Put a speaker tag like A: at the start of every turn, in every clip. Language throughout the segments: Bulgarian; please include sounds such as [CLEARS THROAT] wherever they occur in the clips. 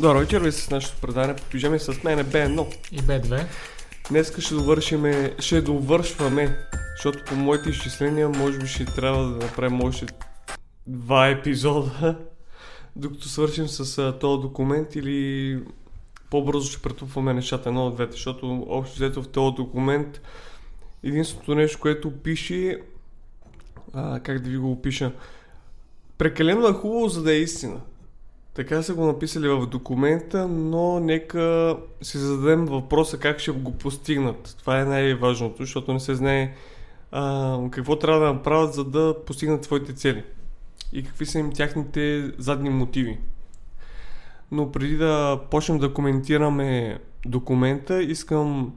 A: Ви с нашето предание по пижами с мен е Б1.
B: И Б2.
A: Днес ще довършиме, ще довършваме, защото по моите изчисления може би ще трябва да направим още два епизода, докато свършим с този документ или по-бързо ще претупваме нещата едно от двете, защото общо взето в този документ единственото нещо, което пише, а, как да ви го опиша, прекалено е хубаво, за да е истина. Така са го написали в документа, но нека си зададем въпроса как ще го постигнат. Това е най-важното, защото не се знае а, какво трябва да направят, за да постигнат своите цели. И какви са им тяхните задни мотиви. Но преди да почнем да коментираме документа, искам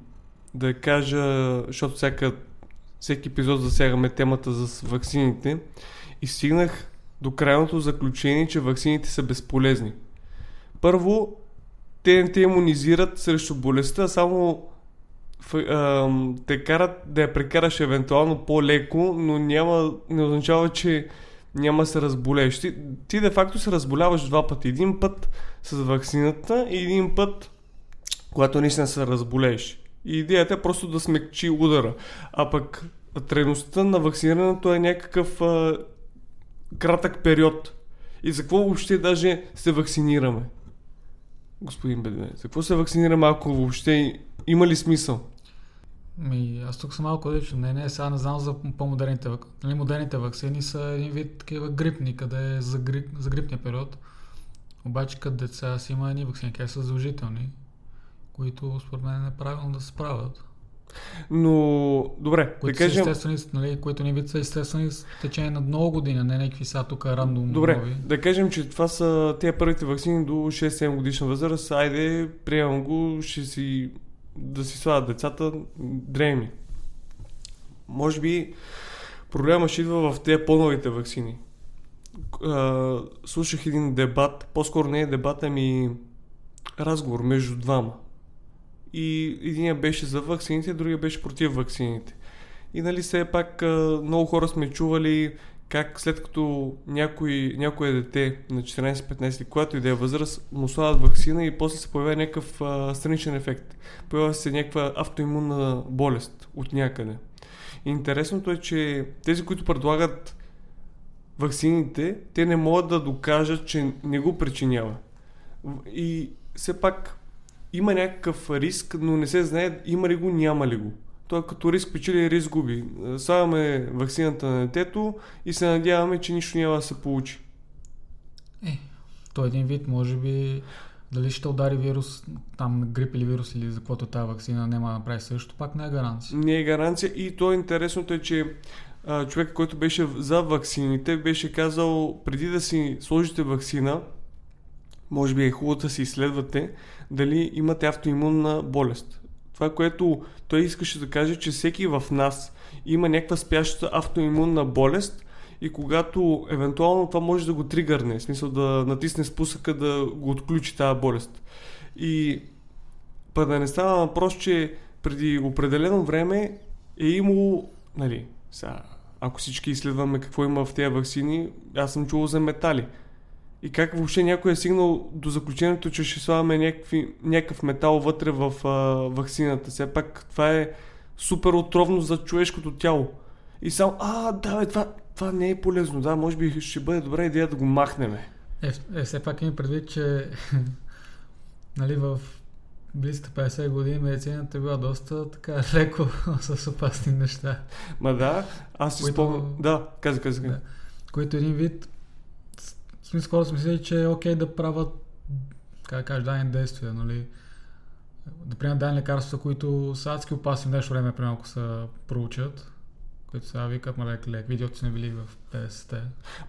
A: да кажа, защото всяка, всеки епизод засягаме темата за ваксините и стигнах до крайното заключение, че ваксините са безполезни. Първо, те не те иммунизират срещу болестта, само те карат да я прекараш евентуално по-леко, но няма, не означава, че няма се разболееш. Ти, ти де факто се разболяваш два пъти. Един път с вакцината и един път, когато наистина се разболееш. И идеята е просто да смекчи удара. А пък трайността на вакцинирането е някакъв кратък период. И за какво въобще даже се вакцинираме? Господин Бедве, за какво се вакцинираме, ако въобще има ли смисъл?
B: Ми, аз тук съм малко различно. Не, не, сега не знам за по-модерните вакцини. Нали, модерните вакцини са един вид такива грипни, къде е за, грип, за грипния период. Обаче като деца си има едни вакцини, те са задължителни, които според мен е неправилно да се справят.
A: Но, добре,
B: които
A: да кажем...
B: естествени, нали, които ни вид са естествени с течение на много години, не някакви са тук рандом
A: Добре,
B: нови.
A: да кажем, че това са тези първите вакцини до 6-7 годишна възраст. Айде, приемам го, ще си да си слагат децата дреми. Може би проблема ще идва в тези по-новите вакцини. Слушах един дебат, по-скоро не е дебат, ами разговор между двама. И един беше за вакцините, другия беше против вакцините. И нали все пак много хора сме чували как след като някой, някое дете на 14-15 когато и да е възраст, му слагат вакцина и после се появява някакъв страничен ефект. Появява се някаква автоимунна болест от някъде. Интересното е, че тези, които предлагат вакцините, те не могат да докажат, че не го причинява. И все пак има някакъв риск, но не се знае има ли го, няма ли го. Той като риск печели, риск губи. Слагаме вакцината на детето и се надяваме, че нищо няма да се получи.
B: Е, то е един вид, може би, дали ще удари вирус, там грип или вирус или за каквото тази вакцина няма да направи също, пак не е гаранция.
A: Не е гаранция и то е интересното е, че а, човек, който беше за вакцините, беше казал, преди да си сложите вакцина, може би е хубаво да си изследвате дали имате автоимунна болест. Това, което той искаше да каже, че всеки в нас има някаква спяща автоимунна болест и когато евентуално това може да го тригърне, в смисъл да натисне спусъка да го отключи тази болест. И па да не става въпрос, че преди определено време е имало, нали, сега, ако всички изследваме какво има в тези вакцини, аз съм чувал за метали. И как въобще някой е стигнал до заключението, че ще слагаме някакви, някакъв метал вътре в а, вакцината. Все пак това е супер отровно за човешкото тяло. И само, а, да, бе, това, това не е полезно. Да, може би ще бъде добра идея да го махнеме.
B: Е, е все пак има предвид, че [LAUGHS] нали, в близките 50 години медицината е била доста така [LAUGHS] леко с опасни неща.
A: Ма да, аз си
B: Които-
A: спомням. Да, каза, каза.
B: Да. Които един вид смисъл хората са мислили, че е окей да правят как да кажа, дадени действия, нали? Да приемат дадени лекарства, които са адски опасни в днешно време, примерно ако се проучат, които сега викат, ма лек, лек, видеото сме били в 50-те.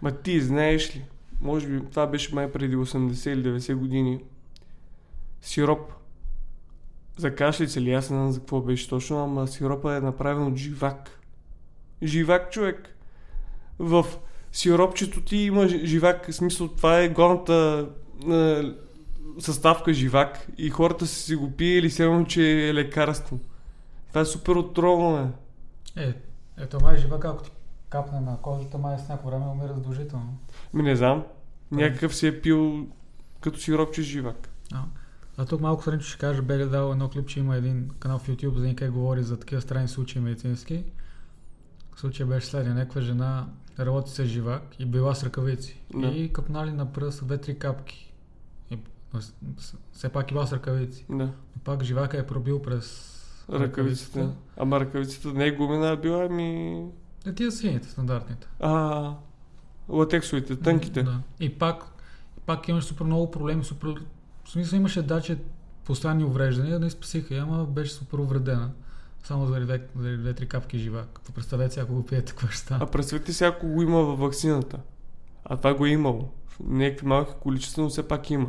A: Ма ти знаеш ли, може би това беше май преди 80 или 90 години, сироп за кашлица ли, аз не знам за какво беше точно, ама сиропа е направен от живак. Живак човек. В сиропчето ти има живак, в смисъл това е главната е, съставка живак и хората са си го пиели, сигурно, че е лекарство. Това е супер отровно, е.
B: Е, ето май живак, ако ти капне на кожата, май с някакво време умира задължително.
A: Ми не знам. Някакъв си е пил като сиропче живак.
B: А, а тук малко странично ще кажа, Бели дал едно клип, че има един канал в YouTube, за никъде говори за такива странни случаи медицински. Случай беше следния. Някаква жена работи с живак и била с ръкавици.
A: Да.
B: И капнали на пръст две-три капки. И, все пак и била с ръкавици.
A: Да.
B: Но пак живака е пробил през
A: Ръкавицата. Ама ръкавицата не е гумена, била ми...
B: Е, тия сините, стандартните.
A: А, латексовите, тънките.
B: Да. И пак, пак имаш супер много проблеми. Супер... В смисъл имаше даче постоянни увреждания, не спасиха, я, ама беше супер увредена. Само заради две- заради две-три капки живак. Като представете си, ако го пиете, какво ще стане.
A: А представете си, ако го има във вакцината. А това го е имало. Някакви малки количества, но все пак има.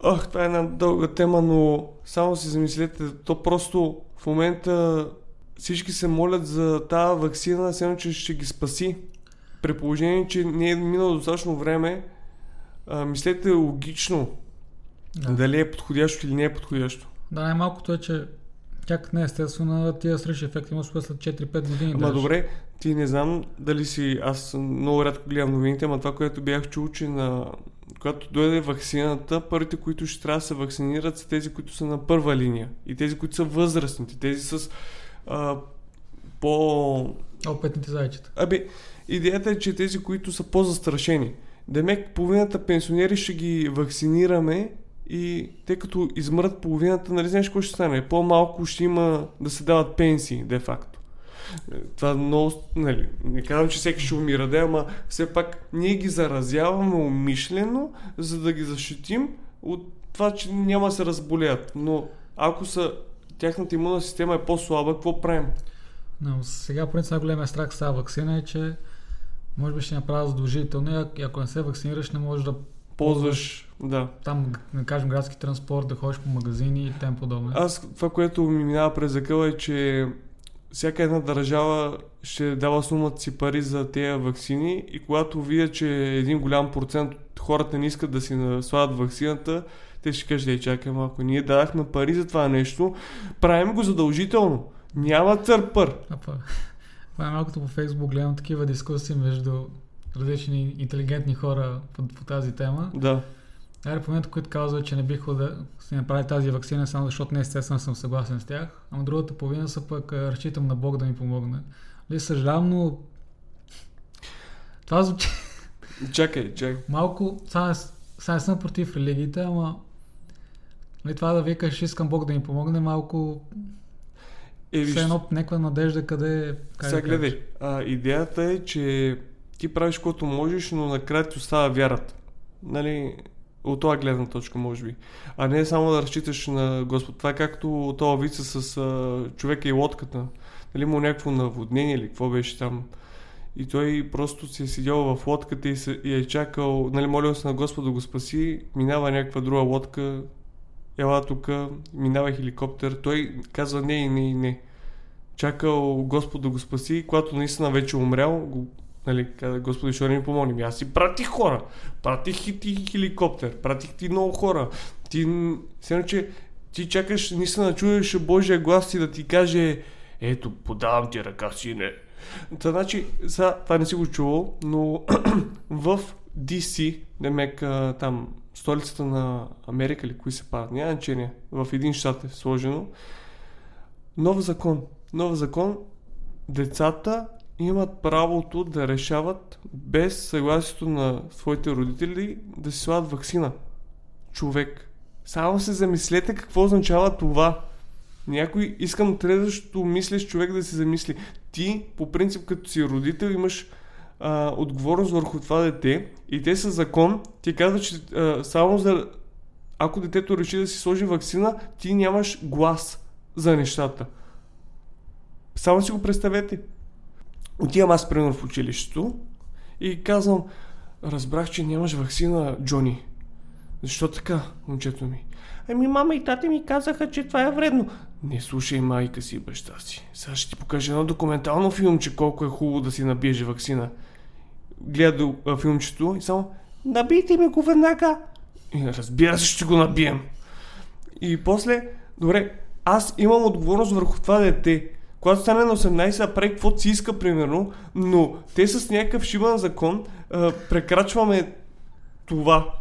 A: Ох, това е една дълга тема, но само си замислете, то просто в момента всички се молят за тази вакцина, все че ще ги спаси. При положение, че не е минало достатъчно време, а, мислете логично
B: Да.
A: дали е подходящо или не е подходящо.
B: Да, най-малкото е, че тя не е естествена, тия срещи да са след 4-5 години.
A: Ама
B: даже.
A: добре, ти не знам дали си... Аз много рядко гледам новините, ама това, което бях чул, че на... когато дойде вакцината, първите, които ще трябва да се вакцинират са тези, които са на първа линия. И тези, които са възрастните. Тези с а, по...
B: Опитните зайчета.
A: Абе, идеята е, че тези, които са по-застрашени. Демек, половината пенсионери ще ги вакцинираме и те като измрат половината, нали знаеш какво ще стане? По-малко ще има да се дават пенсии, де-факто. Е, Това много, нали, не казвам, че всеки ще умира, да, ама все пак ние ги заразяваме умишлено, за да ги защитим от това, че няма да се разболеят. Но ако са, тяхната имунна система е по-слаба, какво правим?
B: Но сега, по принцип, най-големия страх с тази вакцина е, че може би ще направя задължително и ако не се вакцинираш, не можеш да
A: Ползваш, да.
B: там, да кажем, градски транспорт, да ходиш по магазини и тем подобно.
A: Аз това, което ми минава през закъла е, че всяка една държава ще дава сумата си пари за тези вакцини и когато видят, че един голям процент от хората не искат да си насладат вакцината, те ще кажат, ей, чакай малко, ние дадахме пари за това нещо, правим го задължително. Няма търпър.
B: А па, това [LAUGHS] е малкото по Фейсбук, гледам такива дискусии между различни интелигентни хора по, по тази тема.
A: Да.
B: Момента, които казват, че не биха да си направи тази вакцина, само защото не естествено съм съгласен с тях, ама другата половина са пък разчитам на Бог да ми помогне. Ли, съжалявам, но това звучи
A: Чакай, чакай.
B: малко, сега, сега не съм против религиите, ама ли, това да викаш, искам Бог да ми помогне, малко
A: Е,
B: все
A: виж,
B: едно някаква надежда къде
A: сега гледай. А, идеята е, че ти правиш каквото можеш, но накрая ти остава вярата. Нали, от това гледна точка, може би. А не само да разчиташ на Господ. Това е както това вица с а, човека и лодката. Нали, му някакво наводнение или какво беше там. И той просто си е седял в лодката и, се, и е чакал, нали, молил се на Господ да го спаси, минава някаква друга лодка, ела тук, минава хеликоптер, той казва не и не и не. Чакал Господ да го спаси, когато наистина вече е умрял, го, нали, каза, Господи, не ми помогни? Аз си пратих хора, пратих и ти хеликоптер, пратих ти много хора. Ти, едно, че ти чакаш наистина да чуеш Божия глас и да ти каже ето, подавам ти ръка, сине. Та, значи, сега, това не си го чувал, но [CLEARS THROAT] в DC, демек там, столицата на Америка или кои се падат, няма значение, в един щат е сложено, нов закон. Нов закон, децата имат правото да решават без съгласието на своите родители да си слагат вакцина. Човек. Само се замислете какво означава това. Някой, искам трезващо мислиш човек да се замисли. Ти, по принцип, като си родител, имаш а, отговорност върху това дете и те са закон, ти казват, че а, само за... Ако детето реши да си сложи вакцина, ти нямаш глас за нещата. Само си го представете. Отивам аз, примерно, в училището и казвам, разбрах, че нямаш вакцина, Джони. Защо така, момчето ми? Ами мама и тата ми казаха, че това е вредно. Не слушай майка си и баща си. Сега ще ти покажа едно документално филмче, колко е хубаво да си набиеш вакцина. Гледа филмчето и само набийте ми го веднага. И разбира се, ще го набием. И после, добре, аз имам отговорност върху това дете. Когато стане на 18, да прави каквото си иска, примерно, но те с някакъв шибан закон а, прекрачваме това.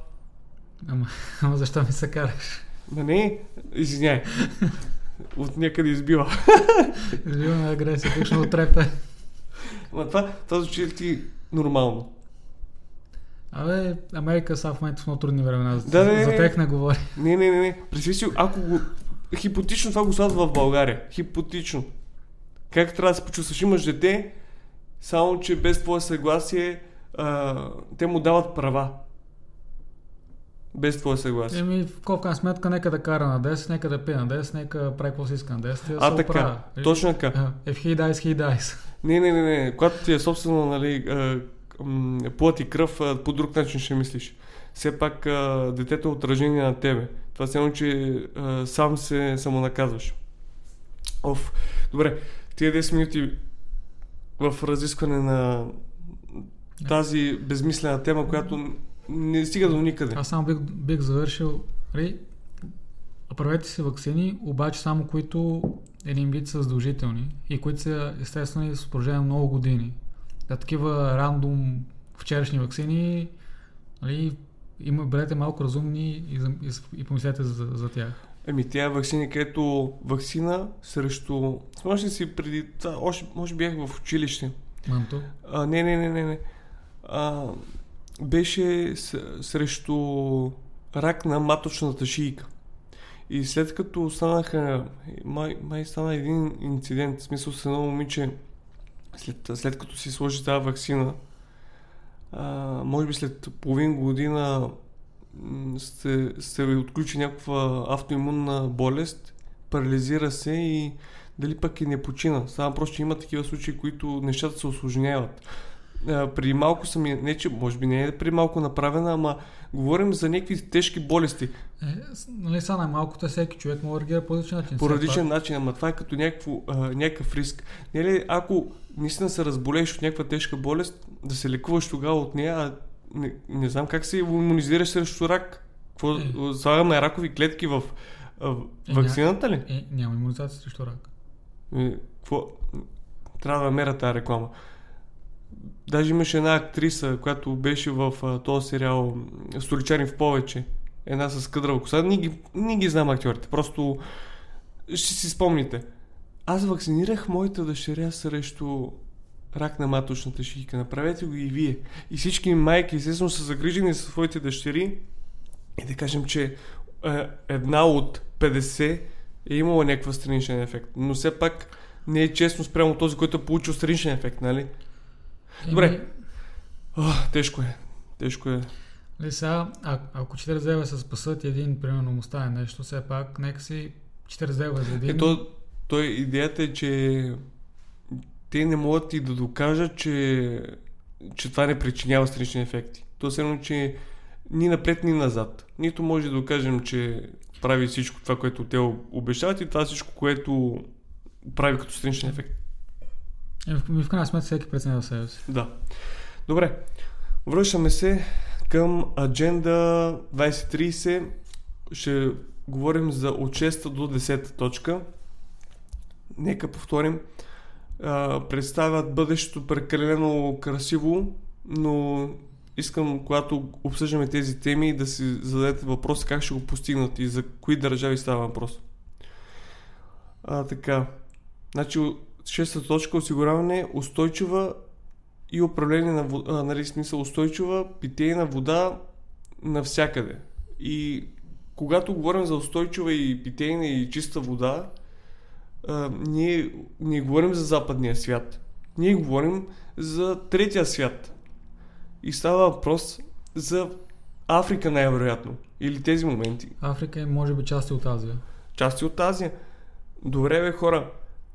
B: Ама, ама защо ми се караш?
A: Ма не, извиняй. От някъде избива.
B: Живаме агресия, тук ще отрепе.
A: Ма това, това звучи ти нормално?
B: Абе, Америка са в момента в много трудни времена. За,
A: Да, не,
B: за
A: не.
B: тях не говори.
A: Не, не, не, не. Представи си, ако го... Хипотично това го слагат в България. Хипотично. Как трябва да се почувстваш? Имаш дете, само че без твое съгласие а, те му дават права. Без твое съгласие.
B: Еми, в крайна сметка, нека да кара на 10, нека да пие на 10, нека прави какво си иска на 10. и да
A: А, така.
B: оправя.
A: Точно така.
B: If he dies, he dies.
A: Не, не, не, не. Когато ти е собствено, нали, плът и кръв, по друг начин ще мислиш. Все пак а, детето е отражение на тебе. Това се едно, че а, сам се самонаказваш. Оф. Добре, тия 10 минути в разискване на тази безмислена тема, която не стига до никъде.
B: Аз само бих, бих завършил. Нали, правете си вакцини, обаче само които един вид са задължителни и които са естествено с продължение много години. Да такива рандом вчерашни вакцини, нали, има, бъдете малко разумни и, и, и помислете за, за тях.
A: Еми, тя вакцини, където вакцина срещу... Спомняш ли си преди... Това, още, може би бях в училище.
B: Манто.
A: А, не, не, не, не, не. А, беше с, срещу рак на маточната шийка. И след като станаха, май, май стана един инцидент, в смисъл с едно момиче, след, след като си сложи тази вакцина, а, може би след половин година се, се отключи някаква автоимунна болест, парализира се и дали пък и не почина. Само просто, има такива случаи, които нещата се осложняват. При малко съм, не че, може би не е при малко направена, ама говорим за някакви тежки болести.
B: Е, нали, са най-малкото е всеки човек може да реагира по различен начин.
A: По различен начин, ама това е като някакво, а, някакъв риск. Не ли, ако наистина се разболееш от някаква тежка болест, да се лекуваш тогава от нея, а не, не знам как се иммунизираш срещу рак. Какво,
B: Е.
A: слагаме ракови клетки в а,
B: Е,
A: вакцината ли?
B: Е, няма иммунизация срещу рак.
A: Е, Какво? Трябва да меря тази реклама. Даже имаше една актриса, която беше в а, този сериал м, Столичани в повече. Една с къдрава коса. Не ги, не ги знам актьорите. Просто ще си спомните. Аз вакцинирах моята дъщеря срещу рак на маточната шийка. Направете го и вие. И всички майки, естествено, са загрижени за своите дъщери. И да кажем, че е, една от 50 е имала някакъв страничен ефект. Но все пак не е честно спрямо този, който е получил страничен ефект, нали? Добре. О, тежко е. Тежко е.
B: Нали сега, а, ако 40 лева се спасат и един, примерно, му стане нещо, все пак, нека си 40 лева за един.
A: Ето, той идеята е, че те не могат и да докажат, че, че това не причинява странични ефекти. То е едно, че ни напред, ни назад. Нито може да докажем, че прави всичко това, което те обещават и това всичко, което прави като страничен ефект.
B: Е, в, в крайна сметка всеки преценява себе си.
A: Да. Добре. Връщаме се към Agenda 2030. Ще говорим за от 6 до 10 точка. Нека повторим. Представят бъдещето прекалено красиво, но искам, когато обсъждаме тези теми, да си зададете въпроса как ще го постигнат и за кои държави става въпрос. А, така. Значи, шеста точка осигуряване устойчива и управление на вода, нали, смисъл устойчива питейна вода навсякъде. И когато говорим за устойчива и питейна и чиста вода, а, ние не говорим за западния свят. Ние говорим за третия свят. И става въпрос за Африка най-вероятно. Или тези моменти.
B: Африка е, може би, части от Азия.
A: Части от Азия. Добре, бе, хора.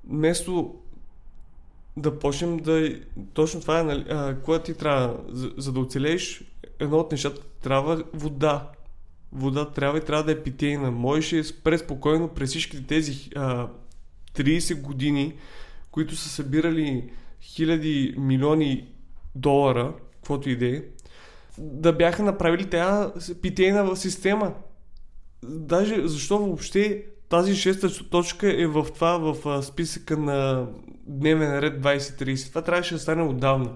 A: Вместо да почнем да... Точно това е, нали, а, когато ти трябва, за, за да оцелееш, едно от нещата трябва вода. Вода трябва и трябва да е питейна. Можеш преспокойно през всичките тези а, 30 години, които са събирали хиляди милиони долара, каквото и да е, да бяха направили тази питейна система. Даже защо въобще тази шеста точка е в това, в списъка на дневен ред 2030. Това трябваше да стане отдавна.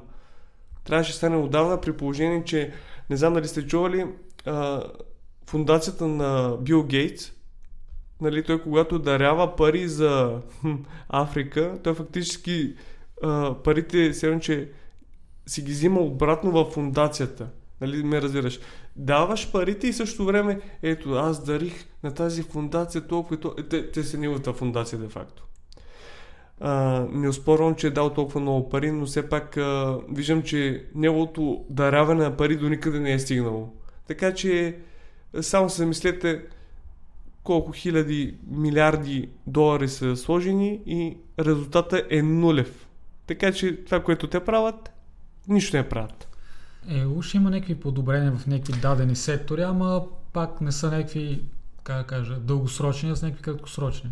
A: Трябваше да стане отдавна при положение, че не знам дали сте чували, а, фундацията на Бил Гейтс, нали, той когато дарява пари за хм, Африка, той фактически а, парите, все че си ги взима обратно в фундацията. Нали, ме разбираш. Даваш парите и също време, ето, аз дарих на тази фундация толкова и толкова. Те, те са неговата фундация, де факто. А, не успорвам, че е дал толкова много пари, но все пак а, виждам, че неговото даряване на пари до никъде не е стигнало. Така че само се мислете колко хиляди милиарди долари са сложени и резултата е нулев. Така че това, което те правят, нищо не правят.
B: Е, уж има някакви подобрения в някакви дадени сектори, ама пак не са някакви, как да кажа, дългосрочни, а са някакви краткосрочни.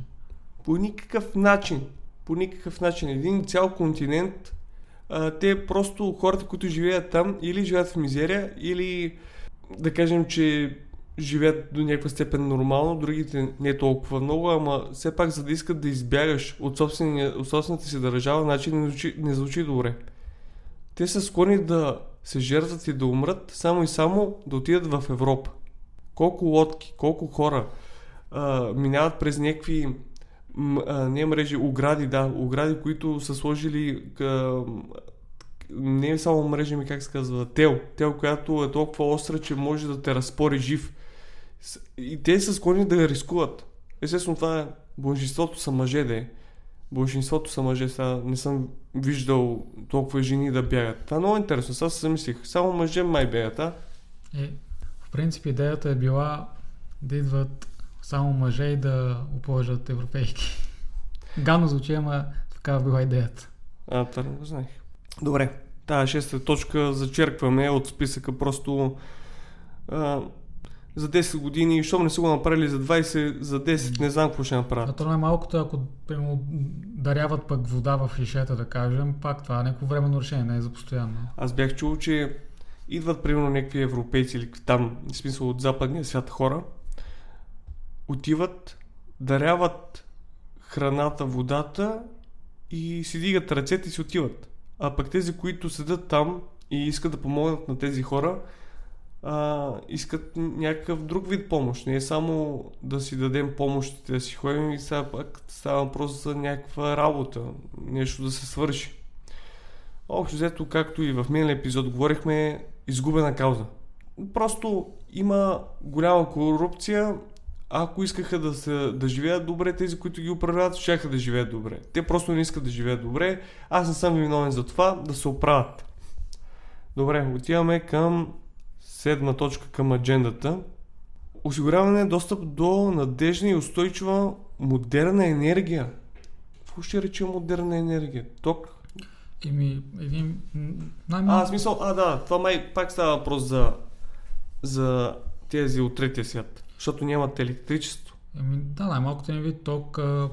A: По никакъв начин, по никакъв начин. Един цял континент, а, те просто хората, които живеят там, или живеят в мизерия, или да кажем, че живеят до някаква степен нормално, другите не толкова много, ама все пак за да искат да избягаш от, от собствената си държава, значи не звучи, не звучи добре. Те са склонни да се жертват и да умрат, само и само да отидат в Европа. Колко лодки, колко хора а, минават през някакви а, не мрежи, огради, да, огради, които са сложили а, не е само мрежи ми, как се казва, тел, тел, която е толкова остра, че може да те разпори жив. И те са склонни да рискуват. Естествено, това е большинството са мъже, да е. Большинството са мъже, сега не съм виждал толкова жени да бягат. Това е много интересно, сега се мислих. Само мъже май бягат, а?
B: Е, в принцип идеята е била да идват само мъже и да оплъжат европейки. [LAUGHS] Гано звучи, ама такава била идеята.
A: А, това не го знаех. Добре, тази шеста точка зачеркваме от списъка просто а, за 10 години, защото не са го направили за 20, за 10, не знам какво ще направят.
B: А то най-малкото, ако примерно, даряват пък вода в лишета, да кажем, пак това е някакво временно решение, не е за постоянно.
A: Аз бях чул, че идват примерно някакви европейци или там, в смисъл от западния свят хора, отиват, даряват храната, водата и си дигат ръцете и си отиват. А пък тези, които седат там и искат да помогнат на тези хора, а, искат някакъв друг вид помощ. Не е само да си дадем помощите, да си ходим и сега пак става въпрос за някаква работа, нещо да се свърши. Общо взето, както и в миналия епизод говорихме, изгубена кауза. Просто има голяма корупция. Ако искаха да, се, да живеят добре, тези, които ги управляват, ще да живеят добре. Те просто не искат да живеят добре. Аз не съм виновен за това да се оправят. Добре, отиваме към Седма точка към аджендата. Осигуряване достъп до надежна и устойчива модерна енергия. Какво ще рече модерна енергия? Ток?
B: Еми, един...
A: Най- а, смисъл, а да, това май пак става въпрос за, за тези от третия свят, защото нямат електричество.
B: Еми, да, най-малкото е вид ток а,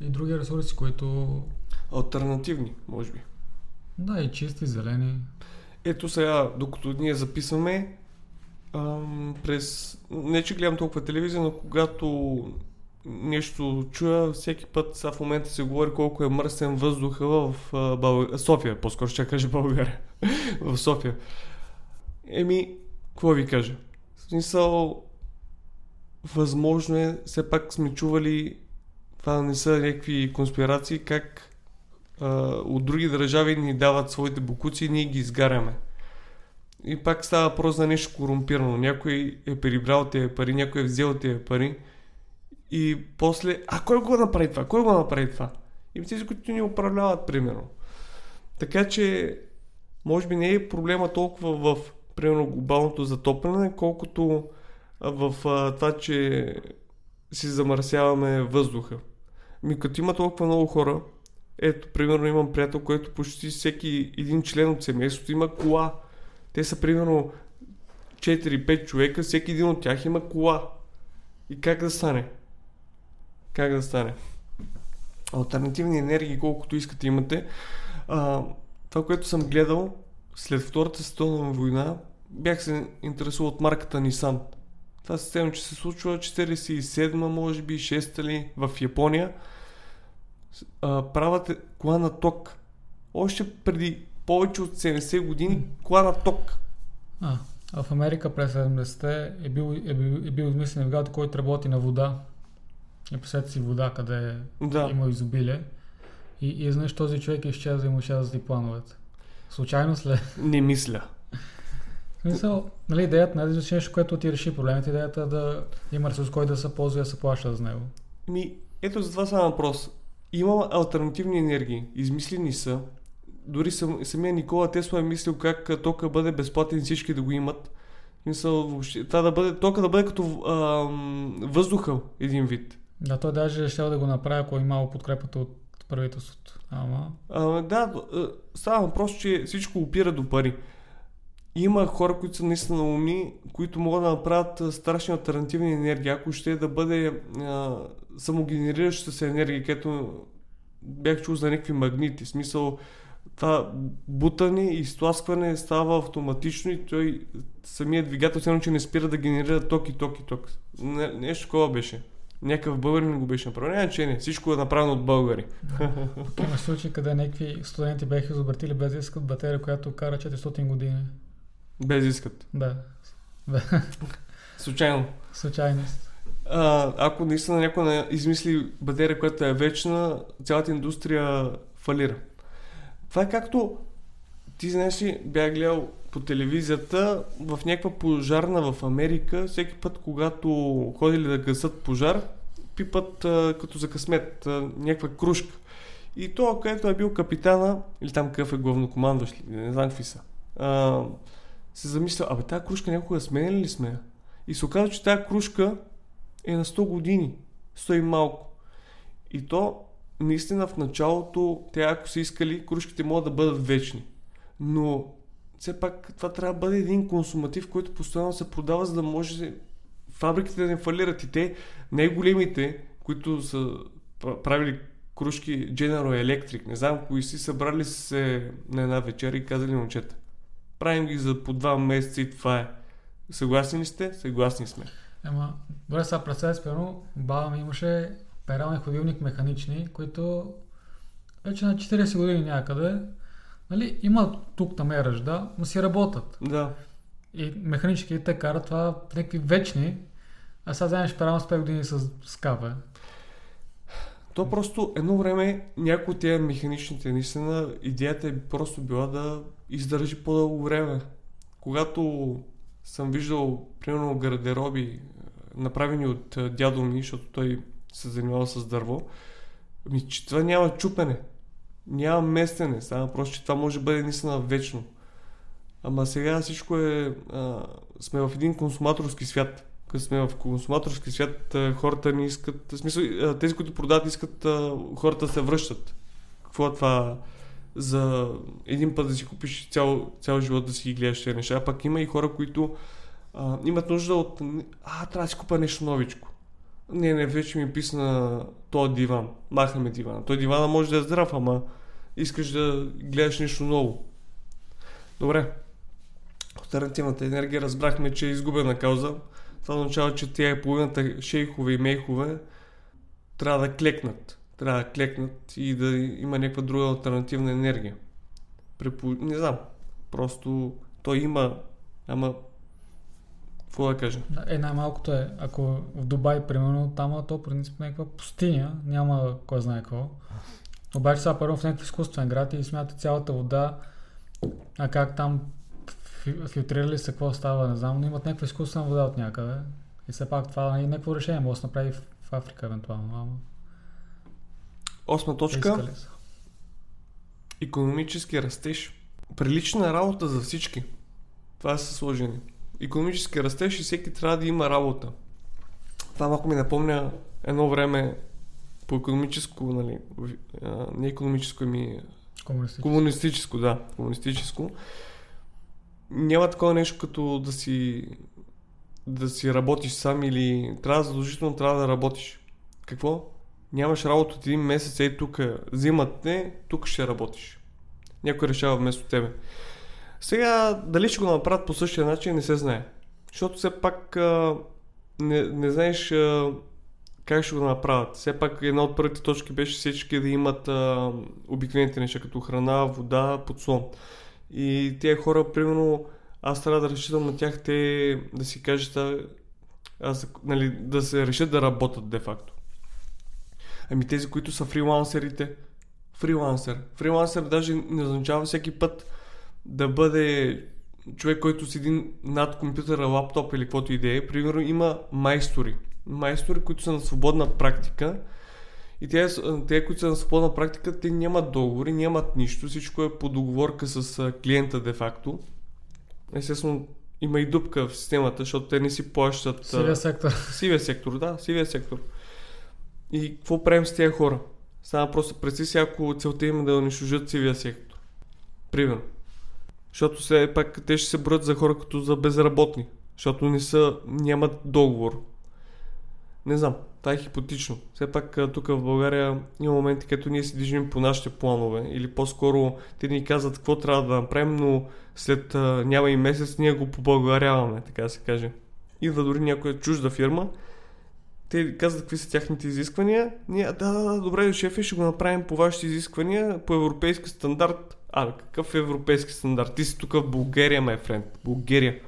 B: и други ресурси, които...
A: Альтернативни, може би.
B: Да, и чисти, зелени.
A: Ето сега, докато ние записваме, ам, през... Не, че гледам толкова телевизия, но когато нещо чуя, всеки път сега в момента се говори колко е мръсен въздуха в Бълг... София, по-скоро ще кажа България. [LAUGHS] в София. Еми, какво ви кажа? В смисъл, възможно е, все пак сме чували, това не са някакви конспирации, как от други държави ни дават своите букуци и ние ги изгаряме. И пак става въпрос за нещо корумпирано. Някой е прибрал тези пари, някой е взел тези пари и после, а кой го направи това? Кой го направи това? И тези, които ни управляват, примерно. Така че, може би не е проблема толкова в, примерно, глобалното затопляне, колкото в а, това, че си замърсяваме въздуха. Ми като има толкова много хора, ето, примерно имам приятел, който почти всеки един член от семейството има кола. Те са примерно 4-5 човека, всеки един от тях има кола. И как да стане? Как да стане? Альтернативни енергии, колкото искате имате. А, това, което съм гледал след Втората световна война, бях се интересувал от марката Nissan. Това система, че се случва 47 може би, 6 ли, в Япония а, правят кола на ток. Още преди повече от 70 години кола на ток.
B: А, В Америка през 70-те е бил, е бил, е бил измислен навигатор, който работи на вода. И представете си вода, къде
A: Да.
B: има изобилие. И, и изведнъж този човек изчезва и му изчезват и плановете. Случайно след...
A: Не мисля.
B: В смисъл, нали, идеята не е да изучиш нещо, което ти реши проблемите, идеята е да има ресурс, който да се ползва и да се плаща за него.
A: Ми, ето за това става въпрос. Има альтернативни енергии. Измислени са. Дори сам, самия Никола Тесла е мислил как а, тока бъде безплатен всички да го имат. В Смисъл, въобще, това да бъде, тока да бъде като ам, въздуха един вид.
B: Да, той даже ще да го направи, ако е имало подкрепата от правителството. Ама,
A: А, да, а, става въпрос, че всичко опира до пари. Има хора, които са наистина умни, които могат да направят страшни альтернативни енергии. Ако ще да бъде а, самогенерираща се енергия, където бях чул за някакви магнити. Смисъл, това бутане и изтласкване става автоматично и той самият двигател, едно, че не спира да генерира ток и ток и ток. Не, нещо такова беше. Някакъв българин го беше направил. Няма че не, всичко е направено от българи.
B: Има случаи, къде някакви студенти бяха изобретили без искат батерия, която кара 400 години.
A: Без искат.
B: Да.
A: Случайно.
B: Случайност.
A: А, ако наистина някой не измисли батерия, която е вечна, цялата индустрия фалира. Това е както ти знаеш ли, бях гледал по телевизията в някаква пожарна в Америка, всеки път, когато ходили да гасат пожар, пипат а, като за късмет а, някаква кружка. И то, където е бил капитана, или там какъв е главнокомандващ, не знам какви са, а, се замисля, абе тази кружка някога сменяли ли сме? И се оказа, че тази кружка е на 100 години. 100 и малко. И то, наистина в началото, те ако са искали, кружките могат да бъдат вечни. Но все пак това трябва да бъде един консуматив, който постоянно се продава, за да може фабриките да не фалират. И те, най-големите, които са пра- правили кружки General Electric, не знам кои си, събрали се на една вечер и казали момчета. Правим ги за по два месеца и това е. Съгласни ли сте? Съгласни сме.
B: Ема, добре, сега представя си, примерно, баба ми имаше перален ходилник механични, които вече на 40 години някъде, нали, има тук там е ръжда, но си работят.
A: Да.
B: И механическите те карат това някакви вечни, а сега вземеш перален с 5 години с скапа.
A: То просто едно време някои от тези механичните, наистина, идеята е просто била да издържи по-дълго време. Когато съм виждал, примерно, гардероби, е, направени от е, дядо ми, защото той се занимава с дърво, ми, че това няма чупене, няма местене, става просто, че това може да бъде наистина вечно. Ама сега всичко е... А, сме в един консуматорски свят. Като сме в консуматорски свят, хората не искат... В смисъл, тези, които продават, искат хората да се връщат. Какво е това? За един път да си купиш цял, цял живот да си ги гледаш тези неща. А пак има и хора, които а, имат нужда от... А, трябва да си купа нещо новичко. Не, не, вече ми писна този диван. Махаме дивана. Той дивана може да е здрав, ама искаш да гледаш нещо ново. Добре. Альтернативната енергия разбрахме, че е изгубена кауза. Това означава, че тя половината шейхове и мейхове трябва да клекнат. Трябва да клекнат и да има някаква друга альтернативна енергия. Препо... Не знам. Просто той има, ама какво да кажа?
B: Е, най-малкото е, ако в Дубай, примерно, там е то принцип някаква пустиня, няма кой знае какво. Обаче сега първо в някакъв изкуствен град и смята цялата вода, а как там филтрирали се, какво става, не знам, но имат някаква изкуствена вода от някъде. И все пак това е някакво решение, може да се направи в, в Африка евентуално. Ама,
A: Осма точка. Економически растеж. Прилична работа за всички. Това са сложени. Економически растеж и всеки трябва да има работа. Това малко ми напомня едно време по економическо, нали, не економическо, ми
B: Комунистически.
A: комунистическо, да, комунистическо. Няма такова нещо като да си да си работиш сам или трябва задължително трябва да работиш. Какво? Нямаш работа от един месец, ей тук взимат те, тук ще работиш. Някой решава вместо тебе. Сега, дали ще го направят по същия начин, не се знае. Защото все пак не, не знаеш как ще го направят. Все пак една от първите точки беше всички да имат обикновените неща, като храна, вода, подслон. И тези хора, примерно, аз трябва да разчитам на тях те да си кажат, аз, нали, да се решат да работят де-факто. Ами тези, които са фрилансерите, фрилансер. Фрилансер даже не означава всеки път да бъде човек, който седи над компютъра, лаптоп или каквото идея. Примерно има майстори. Майстори, които са на свободна практика. И те, те, които са на свободна практика, те нямат договори, нямат нищо. Всичко е по договорка с клиента де-факто. Естествено, има и дупка в системата, защото те не си плащат...
B: Сивия сектор.
A: Сивия сектор, да, сивия сектор. И какво правим с тези хора? Става просто представи си, ако целта им е да унищожат сивия сектор. Примерно. Защото все пак те ще се броят за хора като за безработни. Защото не са, нямат договор. Не знам, това е хипотично. Все пак тук в България има моменти, където ние се движим по нашите планове. Или по-скоро те ни казват какво трябва да направим, но след а, няма и месец ние го побългаряваме, така да се каже. Идва дори някоя чужда фирма, те казват какви са тяхните изисквания. Ние, да, да, да, добре, шефе, ще го направим по вашите изисквания, по европейски стандарт. А, какъв е европейски стандарт? Ти си тук в България, май френд. България.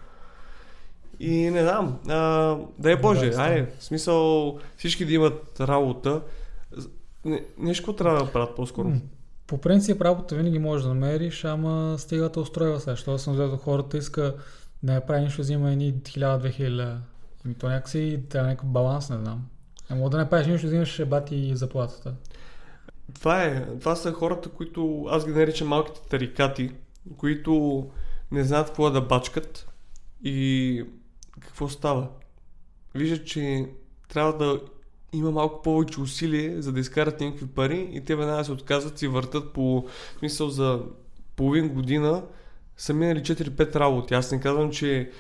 A: И не знам, а, да е Боже, да, айде, в смисъл всички да имат работа. Не, нещо трябва да правят по-скоро.
B: По принцип работа винаги можеш да намериш, ама стига да устройва се. Що съм взел хората иска да не прави нищо, взима едни 1000-2000 Ами то някакси трябва някакъв баланс, не знам. Не мога да не правиш нищо, взимаш бати и заплатата.
A: Това е. Това са хората, които аз ги наричам малките тарикати, които не знаят какво да бачкат и какво става. Виждат, че трябва да има малко повече усилие, за да изкарат някакви пари и те веднага се отказват и въртат по смисъл за половин година са минали 4-5 работи. Аз не казвам, че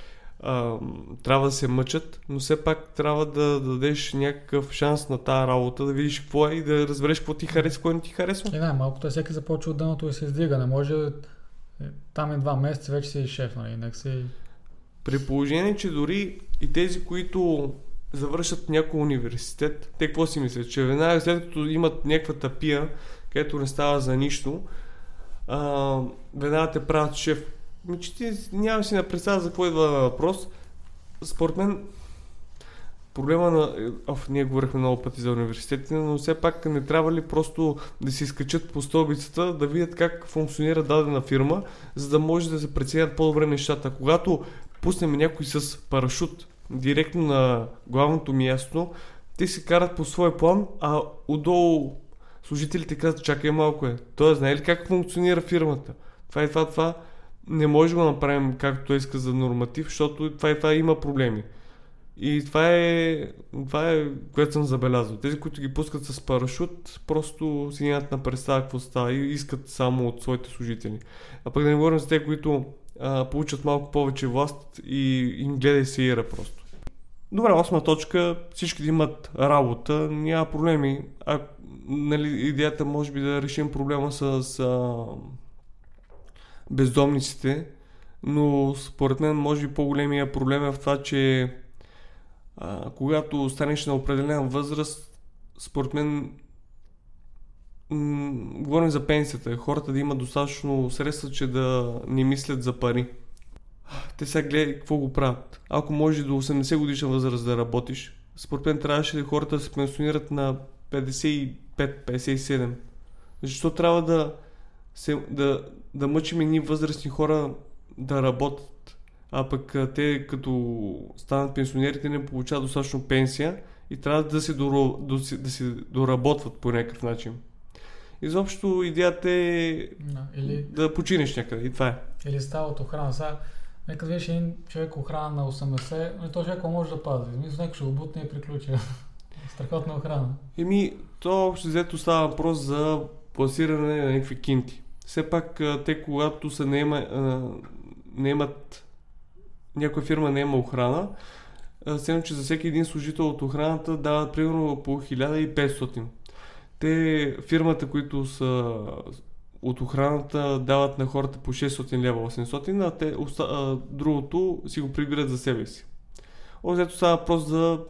A: а, трябва да се мъчат, но все пак трябва да, дадеш някакъв шанс на тази работа, да видиш какво е и да разбереш какво ти харесва, какво не ти харесва.
B: Е, да, малкото е всеки започва от дъното и се издига. Не може е, там е два месеца, вече си шеф, нали? Нека си...
A: При положение, че дори и тези, които завършат някой университет, те какво си мислят? Че веднага след като имат някаква тапия, където не става за нищо, а, веднага те правят шеф. Ми, че ти нямаш си на представа за какво идва въпрос. Според мен проблема на... Оф, ние говорихме много пъти за университетите, но все пак не трябва ли просто да се изкачат по стълбицата, да видят как функционира дадена фирма, за да може да се преценят по-добре нещата. Когато пуснем някой с парашут директно на главното място, те се карат по своя план, а отдолу служителите казват, чакай малко е. Той знае ли как функционира фирмата? Това и това, това не може да го направим както той иска за норматив, защото това и това има проблеми. И това е, това е, което съм забелязал. Тези, които ги пускат с парашут, просто си нямат на представа какво става и искат само от своите служители. А пък да не говорим за те, които получат малко повече власт и им гледай се ира просто. Добре, осма точка, всички да имат работа, няма проблеми. А, нали, идеята може би да решим проблема с а, бездомниците, но според мен може би по-големия проблем е в това, че а, когато станеш на определена възраст, според мен м- говорим за пенсията, хората да имат достатъчно средства, че да не мислят за пари. Те сега гледай какво го правят. Ако може до 80 годишна възраст да работиш, според мен трябваше хората да се пенсионират на 55-57. Защо трябва да, се, да, да мъчим едни възрастни хора да работят, а пък те като станат пенсионери, те не получават достатъчно пенсия и трябва да се, доро, да се доработват по някакъв начин. Изобщо идеята е
B: да, или...
A: да починеш някъде и това е.
B: Или става от охрана. Сега, нека видиш един човек охрана на 80, но то човек може да пази. Мисля, някой ще го бутне и приключи. [LAUGHS] Страхотна охрана.
A: Еми, то общо взето става въпрос за пласиране на някакви кинти все пак те когато се наема, наемат някоя фирма наема охрана, Следно, че за всеки един служител от охраната дават примерно по 1500. Те, фирмата, които са от охраната, дават на хората по 600 лева, 800, а те а, другото си го прибират за себе си. Озето става въпрос за,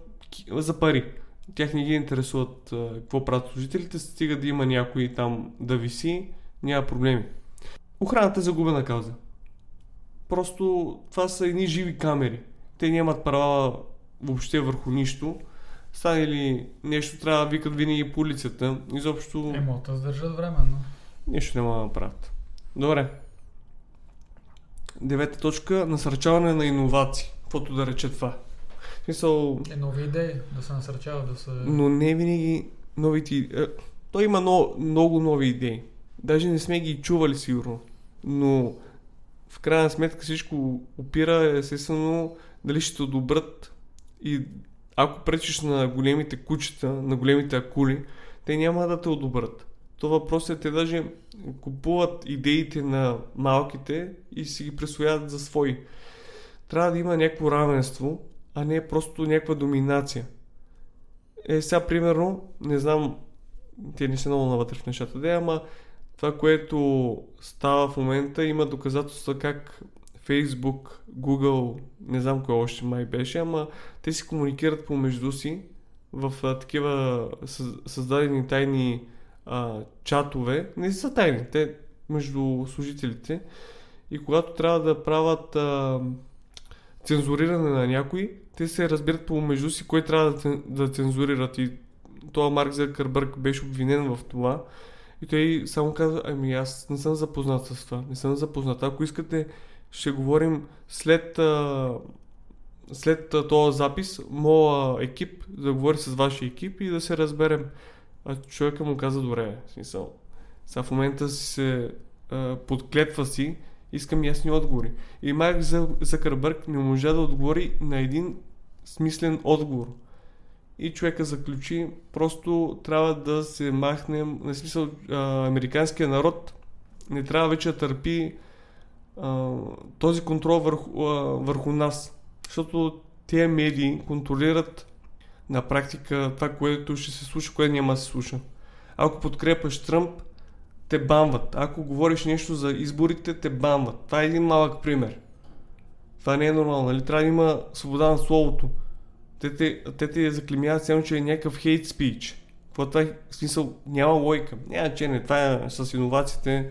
A: за пари. Тях не ги интересуват а, какво правят служителите, стига да има някой там да виси няма проблеми. Охраната е загубена кауза. просто това са едни живи камери. Те нямат права въобще върху нищо. Стане ли нещо, трябва да викат винаги полицията. Изобщо
B: Е, могат да сдържат временно.
A: нищо няма да направят. Добре. Девета точка. Насърчаване на иновации. Каквото да рече това. В смисъл,
B: Е, нови идеи, да се насърчават, да се...
A: но не винаги новите... Той има но, много нови идеи. Даже не сме ги чували сигурно. Но в крайна сметка всичко опира естествено дали ще те одобрят и ако пречиш на големите кучета, на големите акули, те няма да те одобрят. То въпрос е те даже купуват идеите на малките и си ги присвояват за свои. Трябва да има някакво равенство, а не просто някаква доминация. Е, сега, примерно, не знам, те не са много навътре в нещата, да, ама това, което става в момента, има доказателства как Facebook, Google, не знам кой още май беше, ама те си комуникират помежду си в а, такива съз- създадени тайни а, чатове. Не са тайни, те между служителите. И когато трябва да правят а, цензуриране на някой, те се разбират помежду си кой трябва да, да цензурират. И това Марк Закърбърг беше обвинен в това. И той само каза, ами аз не съм запознат с това, не съм запознат. Ако искате, ще говорим след, а, след този запис, моя екип да говори с вашия екип и да се разберем. А човека му каза, добре, смисъл. Сега в момента си се подклетва си, искам ясни отговори. И Марк Закърбърг не можа да отговори на един смислен отговор. И човека заключи, просто трябва да се махнем, на смисъл, а, американския народ не трябва вече да търпи този контрол върху, а, върху нас. Защото тези медии контролират на практика това, което ще се слуша, което няма да се слуша. Ако подкрепаш Тръмп, те банват. Ако говориш нещо за изборите, те банват. Това е един малък пример. Това не е нормално, нали? Трябва да има свобода на словото. Те те, те те заклемяват само, че е някакъв хейт спич. Това е? Смисъл, няма лойка. Няма, че не. Това е с иновациите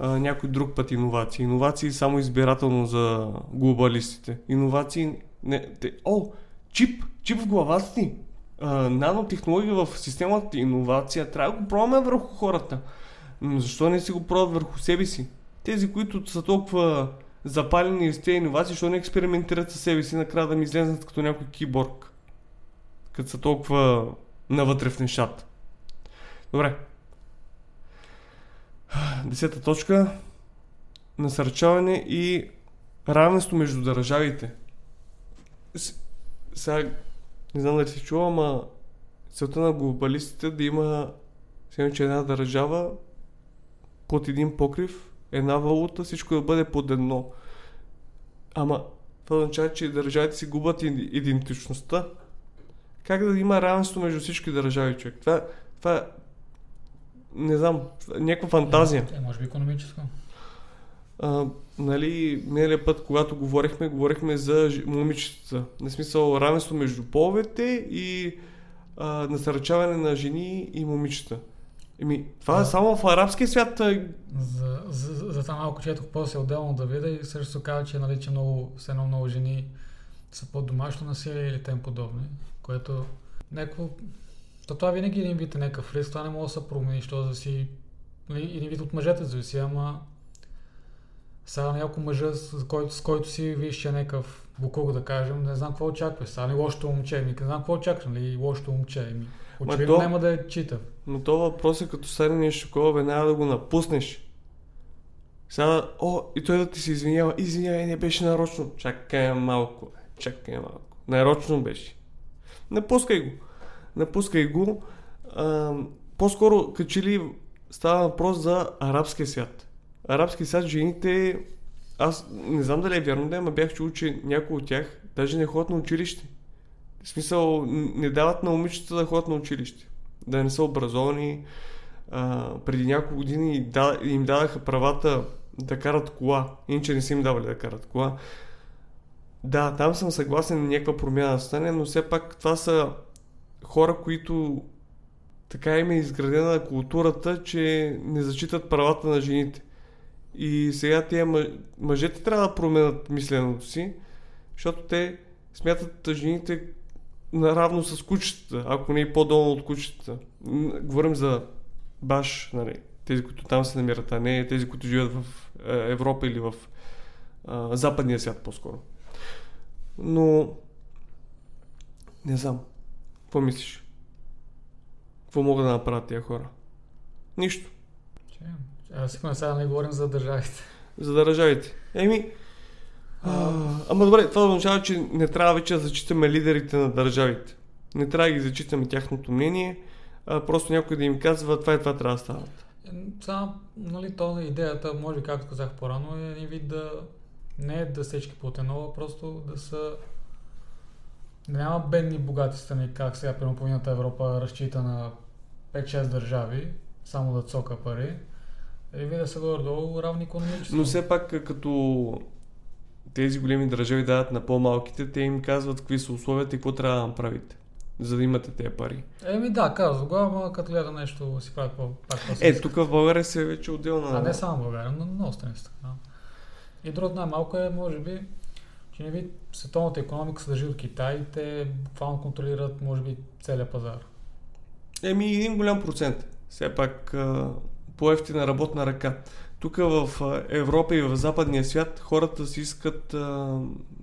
A: някой друг път иновации. Иновации само избирателно за глобалистите. Иновации... Не, те, о, чип! Чип в главата ти! А, нанотехнология в системата иновация. Трябва да го пробваме върху хората. Но защо не си го пробват върху себе си? Тези, които са толкова запалени с тези иновации, защо не експериментират със себе си, накрая да ми излезнат като някой киборг. Като са толкова навътре в нещата. Добре. Десета точка. Насърчаване и равенство между държавите. Сега, не знам дали си чува, ама целта на глобалистите да има сега, че една държава под един покрив, една валута, всичко да бъде под едно. Ама това означава, че държавите си губят идентичността. Как да има равенство между всички държави, човек? Това, това не знам, някаква фантазия.
B: Е, може би економическо.
A: А, нали, миналия път, когато говорихме, говорихме за момичетата. На смисъл равенство между половете и а, насърчаване на жени и момичета. Еми, това е
B: Да.
A: само в арабския свят. а,
B: За, за, за, за това малко четох после отделно да видя и също се казва, че, нали, че много, все едно много жени са под домашно насилие или тем подобни, което някакво... То това винаги е един вид е някакъв риск, това не може да се промени, що да си... нали, Един вид от мъжете зависи, ама сега някой мъжа, с който, с който си виж, че е някакъв буклук, да кажем, не знам какво очакваш. Сега не лошото момче, ми не знам какво очакваш, нали, лошото момче. Ми. Очевидно
A: то-
B: няма да е читав.
A: Но то въпрос е като нещо такова, веднага да го напуснеш. Сега, о, и той да ти се извинява. Извинявай, не беше нарочно. Чакай малко, чакай малко. Нарочно беше. Напускай го. Напускай го. А, по-скоро, като че ли става въпрос за арабския свят. Арабския свят, жените, аз не знам дали е вярно да ама бях чул, че някои от тях даже не ходят на училище. В смисъл, не дават на момичета да ходят на училище. Да не са образовани. А, преди няколко години им дадаха правата да карат кола. Иначе не са им давали да карат кола. Да, там съм съгласен някаква промяна да стане, но все пак това са хора, които така им е изградена културата, че не зачитат правата на жените. И сега тия мъ- мъжете трябва да променят мисленето си, защото те смятат жените наравно с кучетата, ако не и по-долу от кучетата. Говорим за баш, нали, тези, които там се намират, а не тези, които живеят в е, Европа или в а, западния свят по-скоро. Но не знам. Какво мислиш? Какво могат да направят тия хора? Нищо.
B: Че, а, сигурно сега да не говорим за държавите.
A: За държавите. Еми, а, ама добре, това означава, че не трябва вече да зачитаме лидерите на държавите. Не трябва да ги зачитаме тяхното мнение, а просто някой да им казва това и това трябва да стават.
B: Сега, нали, то идеята, може както казах по-рано, е един вид да не е да всички по едно, а просто да са няма бедни и богати страни, как сега примерно половината Европа разчита на 5-6 държави, само да цока пари. И ви да са горе-долу равни економически.
A: Но все пак, като тези големи държави дават на по-малките, те им казват какви са условията и какво трябва да направите, за да имате тези пари.
B: Еми да, казва го, ама като гледа нещо си прави по, пак по
A: Е, тук в България се е вече отделна...
B: А не само в България, но много страни са така. И другото най-малко е, може би, че не ви световната економика се държи от Китай те буквално контролират, може би, целият пазар.
A: Еми, един голям процент. Все пак по-ефтина работна ръка. Тук в Европа и в западния свят хората си искат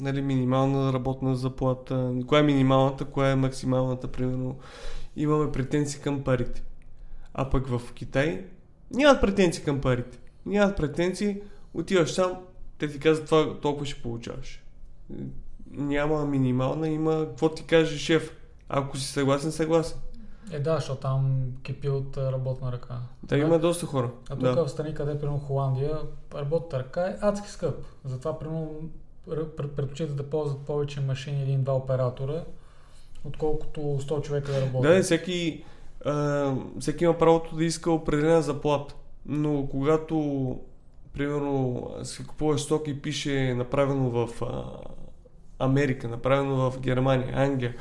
A: нали, минимална работна заплата. Коя е минималната, коя е максималната, примерно. Имаме претенции към парите. А пък в Китай нямат претенции към парите. Нямат претенции, отиваш там, те ти казват това толкова ще получаваш. Няма минимална, има какво ти каже шеф. Ако си съгласен, съгласен.
B: Е, да, защото там кипи от работна ръка.
A: Да, има доста хора.
B: А тук
A: да.
B: в страни, къде, примерно Холандия, работната ръка е адски скъп. Затова, примерно, предпочитат да ползват повече машини един-два оператора, отколкото 100 човека да работят.
A: Да, всеки, а, всеки има правото да иска определена заплата. Но когато, примерно, си купуваш стоки и пише направено в а, Америка, направено в Германия, Англия,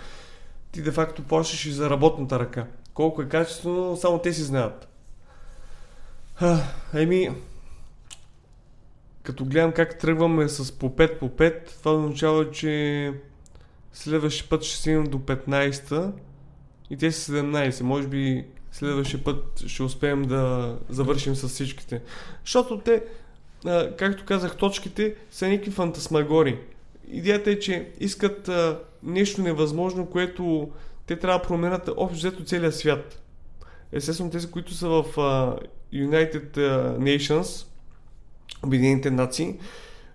A: ти де факто плащаш и за работната ръка. Колко е качествено, само те си знаят. А, еми, като гледам как тръгваме с по 5 по 5, това означава, че следващия път ще стигнем до 15-та и те са 17. Може би следващия път ще успеем да завършим с всичките. Защото те, както казах, точките са някакви фантасмагори. Идеята е, че искат а, нещо невъзможно, което те трябва да променят общо взето целия свят. Естествено, тези, които са в а, United Nations, Обединените нации,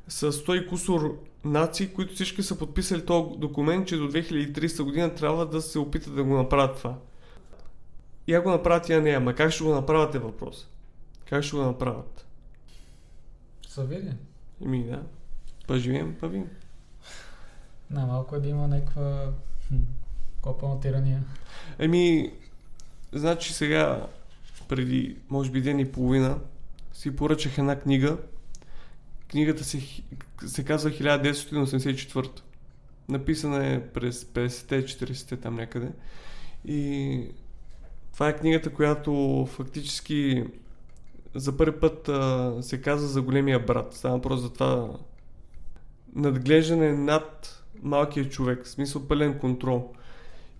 A: с 100 и кусор нации, които всички са подписали този документ, че до 2300 година трябва да се опитат да го направят това. Я го направят, я не, ама как ще го направят е въпрос. Как ще го направят?
B: Са види.
A: Еми да, па живеем, па видим.
B: Най-малко е да има някаква хм, копана тирания.
A: Еми, значи сега, преди, може би ден и половина, си поръчах една книга. Книгата се, се казва 1984. Написана е през 50-те, 40-те там някъде. И това е книгата, която фактически за първи път а, се казва за големия брат. Става въпрос за това надглеждане над малкия човек, в смисъл пълен контрол.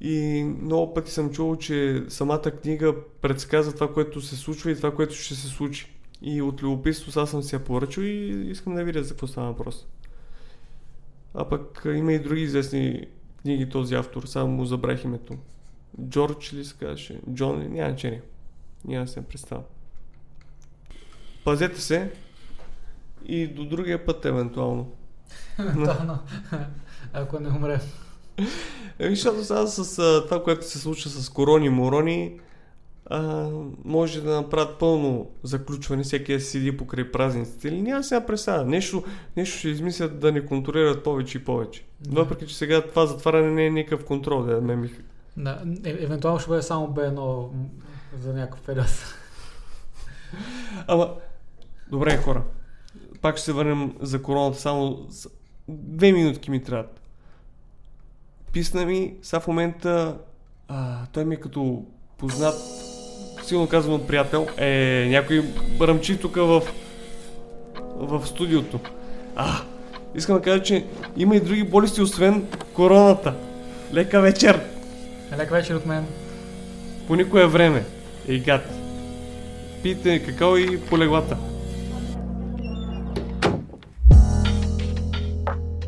A: И много пъти съм чувал, че самата книга предсказва това, което се случва и това, което ще се случи. И от любопитство аз съм си я поръчал и искам да видя за какво става въпрос. А пък има и други известни книги този автор, само му забравих името. Джордж ли се казваше? Джон ли? Няма значение. Няма да се представя. Пазете се и до другия път евентуално.
B: Евентуално. Ако не умре.
A: Еми, защото сега с а, това, което се случва с корони морони, а, може да направят пълно заключване, всеки да седи покрай празниците. Или няма сега представя. Нещо, нещо ще измислят да не контролират повече и повече.
B: Да.
A: Въпреки, че сега това затваряне не е никакъв контрол. Да, ме ми...
B: Да, е, евентуално ще бъде само B1 м, за някакъв период.
A: Ама, добре хора. Пак ще се върнем за короната. Само две минутки ми трябват. Писна ми, сега в момента а, той ми е като познат, силно казвам приятел, е някой ръмчи тук в в студиото. А, искам да кажа, че има и други болести, освен короната. Лека вечер!
B: Лек вечер от мен.
A: По никое време. Ей гад. Пийте какао и полеглата.